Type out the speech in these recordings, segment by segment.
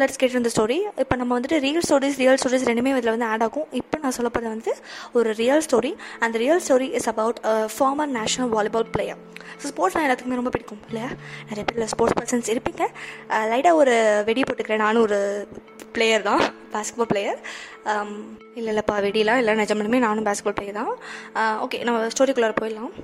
Let's get இந்த story இப்போ நம்ம வந்துட்டு ரியல் ஸ்டோரிஸ் ரியல் ஸ்டோரிஸ் ரெண்டுமே இதில் வந்து ஆட் ஆகும். இப்போ நான் சொல்ல போகிறது வந்து ஒரு ரியல் ஸ்டோரி அந்த real story is about former national volleyball player so sports நான் எல்லாத்துக்குமே ரொம்ப பிடிக்கும் இல்லையா? நிறைய பேர் ஸ்போர்ட்ஸ் பர்சன்ஸ் இருப்பீங்க. லைட்டாக ஒரு வெடி போட்டுக்கிறேன். நானும் ஒரு பிளேயர் தான் பாஸ்கெட்பால் பிளேயர் இல்லை இல்லைப்பா வெடிலாம் இல்லை நிஜமாலுமே நானும் பேஸ்கெட் பிளேயர் தான். ஓகே நம்ம ஸ்டோரிக்குள்ளார போயிடலாம்.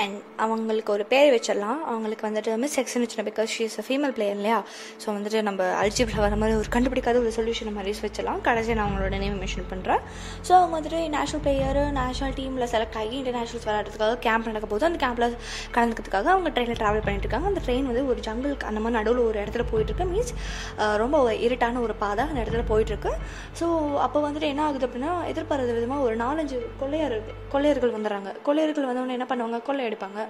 அண்ட் அவங்களுக்கு ஒரு பேர் வச்சிடலாம். அவங்களுக்கு வந்துட்டு மிஸ் செக்ஷன் வச்சிடலாம் because she is a female player இல்லையா? ஸோ வந்துட்டு நம்ம அல்ஜிபில் வர மாதிரி ஒரு கண்டுபிடிக்காத ஒரு சொல்யூஷன் மாதிரி வச்சிடலாம். கடைசியாக நான் அவங்களோட நேம் மென்ஷன் பண்ணுறேன் ஸோ அவங்க வந்துட்டு நேஷனல் பிளேயர் நேஷனல் டீமில் செலக்ட் ஆகி இன்டர்நேஷனல்ஸ் விளையாடுறதுக்காக கேம்ப் நடக்க போது அந்த கேம்பில் கலந்துக்கிறதுக்காக அவங்க ட்ரெயினில் ட்ராவல் பண்ணிட்டு இருக்காங்க. அந்த ட்ரெயின் வந்து ஒரு ஜங்கிளுக்கு அந்த மாதிரி நடுவில் ஒரு இடத்துல போயிட்டுருக்கு மீன்ஸ் ரொம்ப இருட்டான ஒரு பாதை அந்த இடத்துல போயிட்டுருக்கு ஸோ அப்போ வந்துட்டு என்ன ஆகுது அப்படின்னா எதிர்பாராத விதமாக ஒரு நாலஞ்சு கொள்ளையர் கொள்ளையர்கள் வந்துடுறாங்க. கொள்ளையர்கள் வந்தவொடனே என்ன பண்ணுவாங்க? கொள்ளை எடுப்பாங்க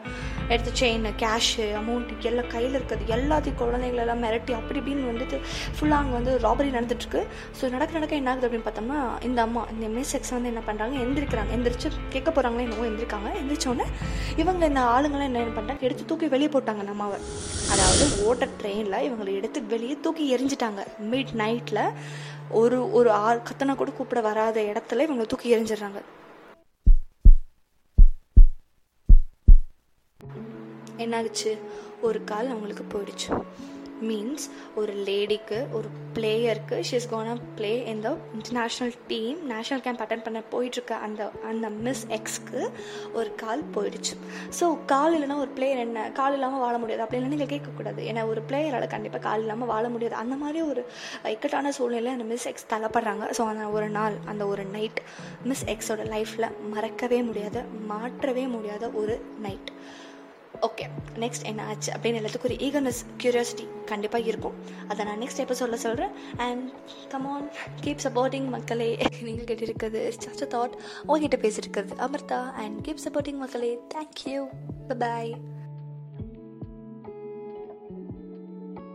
எடுத்து செயின் கேஷு அமௌண்ட்டு எல்லாம் கையில் இருக்கிறது எல்லாத்தையும் குழந்தைகள் எல்லாம் மிரட்டி அப்படி இப்படின்னு வந்துட்டு ஃபுல்லாக அங்கே வந்து ராபரி நடந்துட்டுருக்கு. ஸோ நடக்க நடக்க என்ன ஆகுது அப்படின்னு பார்த்தோம்னா இந்த அம்மா இந்த மிஸ் செக்ஸ் வந்து என்ன பண்ணுறாங்க எந்திரிக்கிறாங்க. எந்திரிச்சு கேட்க போகிறாங்களே என்னவோ எந்திரிக்காங்க. எந்திரிச்சோடனே இவங்க இந்த ஆளுங்களாம் என்ன பண்ணுறாங்க எடுத்து தூக்கி வெளியே போட்டாங்க நம்மாவை அதாவது ஓட்ட ட்ரெயினில் இவங்களை எடுத்து வெளியே தூக்கி எரிஞ்சிட்டாங்க மிட் நைட்டில் ஒரு ஒரு ஆள் கத்தனை கூட கூப்பிட வராத இடத்துல இவங்களை தூக்கி எரிஞ்சிடுறாங்க என்னாச்சு? ஒரு கால் அவங்களுக்கு போயிடுச்சு. மீன்ஸ் ஒரு லேடிக்கு ஒரு பிளேயருக்கு ஷீஸ் கோனா ப்ளே இந்த international team national camp attend பண்ண போயிட்டுருக்க அந்த அந்த மிஸ் எக்ஸ்க்கு ஒரு கால் போயிடுச்சு. ஸோ கால் இல்லைனா ஒரு பிளேயர் என்ன? கால் இல்லாமல் வாழ முடியாது. அப்படி இல்லைன்னா நீங்கள் கேட்கக்கூடாது. ஏன்னா ஒரு பிளேயரால் கண்டிப்பாக கால் இல்லாமல் வாழ முடியாது. அந்த மாதிரி ஒரு இக்கட்டான சூழ்நிலை அந்த மிஸ் எக்ஸ் தள்ளப்படுறாங்க. ஸோ அந்த ஒரு நாள் அந்த ஒரு நைட் மிஸ் எக்ஸோட லைஃப்பில் மறக்கவே முடியாத மாற்றவே முடியாத ஒரு நைட் ஓகே நெக்ஸ்ட் என்ன ஆச்சு அப்படின்னு எல்லாத்துக்கும் ஒரு ஈகர்னஸ் க்யூரியாசிட்டி கண்டிப்பாக இருக்கும். அதை நான் நெக்ஸ்ட் எபிசோடில் சொல்கிறேன் and come on keep supporting மக்களே. நீங்கள் கேட்டிருக்கிறது ஜஸ்ட் தாட் உங்ககிட்ட பேசியிருக்கிறது அமிர்தா. அண்ட் கீப் சப்போர்ட்டிங் மக்களே. Thank you bye